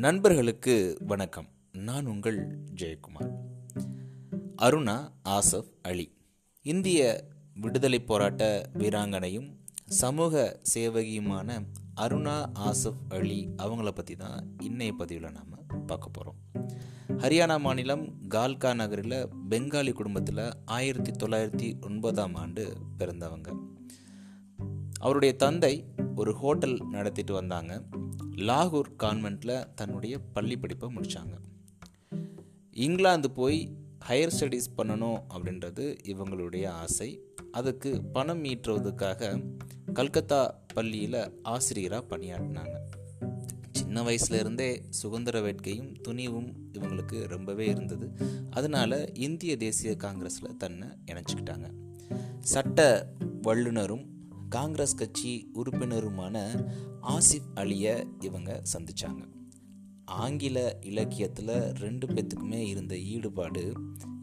நண்பர்களுக்கு வணக்கம். நான் உங்கள் ஜெயக்குமார். அருணா ஆசப் அலி. இந்திய விடுதலை போராட்ட வீராங்கனையும் சமூக சேவகியுமான அருணா ஆசப் அலி அவங்கள பற்றி தான் இன்னைய பதிவில் நாம் பார்க்க போகிறோம் ஹரியானா மாநிலம் கால்கா நகரில் பெங்காலி குடும்பத்தில் ஆயிரத்தி தொள்ளாயிரத்தி ஒன்பதாம் ஆண்டு பிறந்தவங்க. அவருடைய தந்தை ஒரு ஹோட்டல் நடத்திட்டு வந்தாங்க. லாகூர் கான்வெண்ட்டில் தன்னுடைய பள்ளி படிப்பை முடித்தாங்க இங்கிலாந்து போய் ஹையர் ஸ்டடீஸ் பண்ணணும் அப்படின்றது இவங்களுடைய ஆசை. அதுக்கு பணம் ஈட்டுறதுக்காக கல்கத்தா பள்ளியில் ஆசிரியராக பணியாற்றினாங்க. சின்ன வயசுலேருந்தே சுதந்திர வேட்கையும் துணிவும் இவங்களுக்கு ரொம்பவே இருந்தது. அதனால இந்திய தேசிய காங்கிரஸில் தன்னை இணைச்சிக்கிட்டாங்க. சட்ட வல்லுனரும் காங்கிரஸ் கட்சி உறுப்பினருமான ஆசிப் அலியை இவங்க சந்திச்சாங்க. ஆங்கில இலக்கியத்தில் ரெண்டு பேத்துக்குமே இருந்த ஈடுபாடு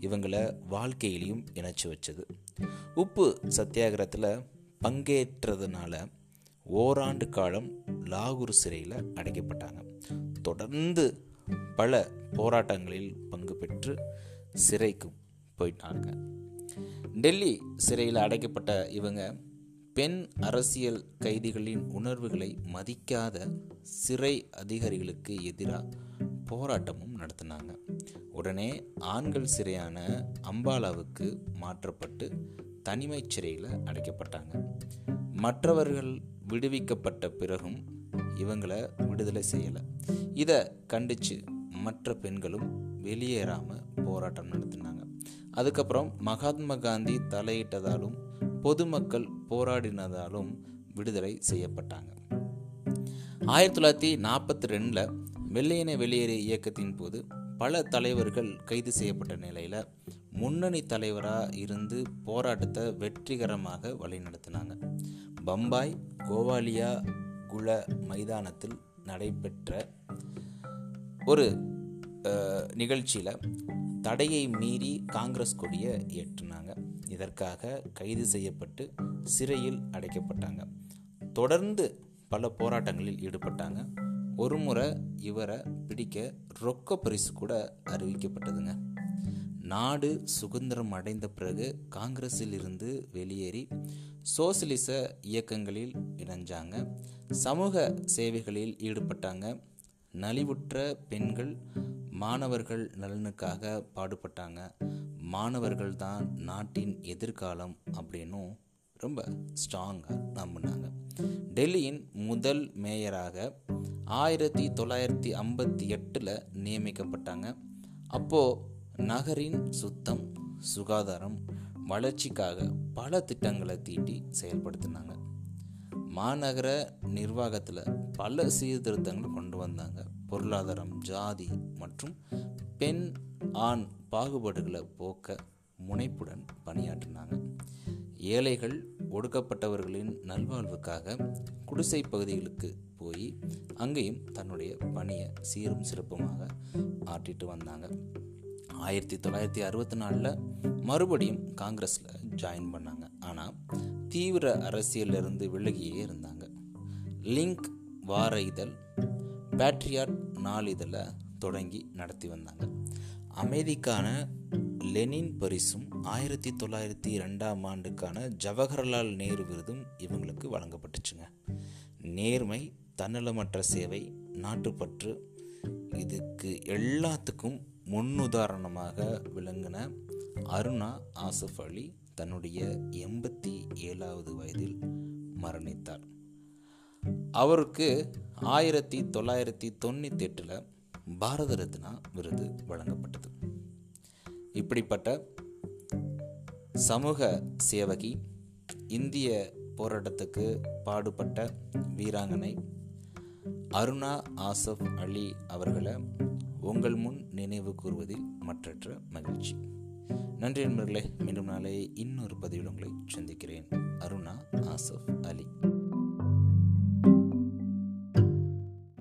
இவங்களை வாழ்க்கையிலையும் இணைச்சி வச்சது. உப்பு சத்தியாகிரகத்தில் பங்கேற்றதுனால ஓராண்டு காலம் லாகூர் சிறையில் அடைக்கப்பட்டாங்க. தொடர்ந்து பல போராட்டங்களில் பங்கு பெற்று சிறைக்கு போயிட்டாங்க. டெல்லி சிறையில் அடைக்கப்பட்ட இவங்க பெண் அரசியல் கைதிகளின் உணர்வுகளை மதிக்காத சிறை அதிகாரிகளுக்கு எதிராக போராட்டமும் நடத்தினாங்க. உடனே ஆண்கள் சிறையான அம்பாலாவுக்கு மாற்றப்பட்டு தனிமை சிறையில் அடைக்கப்பட்டாங்க. மற்றவர்கள் விடுவிக்கப்பட்ட பிறகும் இவங்களை விடுதலை செய்யலை. இதை கண்டித்து மற்ற பெண்களும் வெளியேறாமல் போராட்டம் நடத்தினாங்க. அதுக்கப்புறம் மகாத்மா காந்தி தலையிட்டதாலும் பொதுமக்கள் போராடினதாலும் விடுதலை செய்யப்பட்டாங்க. ஆயிரத்தி தொள்ளாயிரத்தி நாற்பத்தி ரெண்டில் வெள்ளையனை வெளியேறு இயக்கத்தின் போது பல தலைவர்கள் கைது செய்யப்பட்ட நிலையில் முன்னணி தலைவராக இருந்து போராட்டத்தை வெற்றிகரமாக வழிநடத்தினாங்க. பம்பாய் கோவாலியா குல மைதானத்தில் நடைபெற்ற ஒரு நிகழ்ச்சியில் தடையை மீறி காங்கிரஸ் கொடியை ஏற்றினாங்க. இதற்காக கைது செய்யப்பட்டு சிறையில் அடைக்கப்பட்டாங்க. தொடர்ந்து பல போராட்டங்களில் ஈடுபட்டாங்க. ஒரு முறை இவரை பிடிக்க ரொக்க பரிசு கூட அறிவிக்கப்பட்டதுங்க. நாடு சுதந்திரம் அடைந்த பிறகு காங்கிரஸில் இருந்து வெளியேறி சோசியலிச இயக்கங்களில் இணைஞ்சாங்க. சமூக சேவைகளில் ஈடுபட்டாங்க. நலிவுற்ற பெண்கள் மாணவர்கள் நலனுக்காக பாடுபட்டாங்க. மாணவர்கள் தான் நாட்டின் எதிர்காலம் அப்படின்னும் ரொம்ப ஸ்ட்ராங்காக நம்பினாங்க. டெல்லியின் முதல் மேயராக ஆயிரத்தி தொள்ளாயிரத்தி ஐம்பத்தி எட்டில் நியமிக்கப்பட்டாங்க. அப்போது நகரின் சுத்தம் சுகாதாரம் வளர்ச்சிக்காக பல திட்டங்களை தீட்டி செயல்படுத்தினாங்க. மாநகர நிர்வாகத்தில் பல சீர்திருத்தங்களை கொண்டு வந்தாங்க. பொருளாதாரம் ஜாதி மற்றும் பெண் ஆண் பாகுபாடுகளை போக்க முனைப்புடன் பணியாற்றினாங்க. ஏழைகள் ஒடுக்கப்பட்டவர்களின் நல்வாழ்வுக்காக குடிசை பகுதிகளுக்கு போய் அங்கேயும் தன்னுடைய பணியை சீரும் சிறப்புமாக ஆற்றிட்டு வந்தாங்க. ஆயிரத்தி தொள்ளாயிரத்தி அறுபத்தி நாலில் மறுபடியும் காங்கிரஸில் ஜாயின் பண்ணாங்க. ஆனால் தீவிர அரசியலிருந்து விலகியே இருந்தாங்க. லிங்க் வார இதழ் பேட்ரியாட் நாளிதழை தொடங்கி நடத்தி வந்தாங்க. அமைதிக்கான லெனின் பரிசும் ஆயிரத்தி தொள்ளாயிரத்தி ரெண்டாம் ஆண்டுக்கான ஜவஹர்லால் நேரு விருதும் இவங்களுக்கு வழங்கப்பட்டுச்சுங்க. நேர்மை தன்னலமற்ற சேவை நாட்டுப்பற்று இதுக்கு எல்லாத்துக்கும் முன்னுதாரணமாக விளங்கின அருணா ஆசஃப் அலி தன்னுடைய எண்பத்தி ஏழாவது வயதில் மரணித்தார். அவருக்கு ஆயிரத்தி தொள்ளாயிரத்தி தொண்ணூற்றி எட்டில் பாரத ரத்னா விருது வழங்கப்பட்டது. இப்படிப்பட்ட சமூக சேவகி இந்திய போராட்டத்துக்கு பாடுபட்ட வீராங்கனை அருணா ஆசப் அலி அவர்களை உங்கள் முன் நினைவு கூறுவதில் மற்றற்ற மகிழ்ச்சி. நன்றி நண்பர்களே மீண்டும் நாளை இன்னொரு பதிவில் உங்களை சந்திக்கிறேன். அருணா ஆசப் அலி.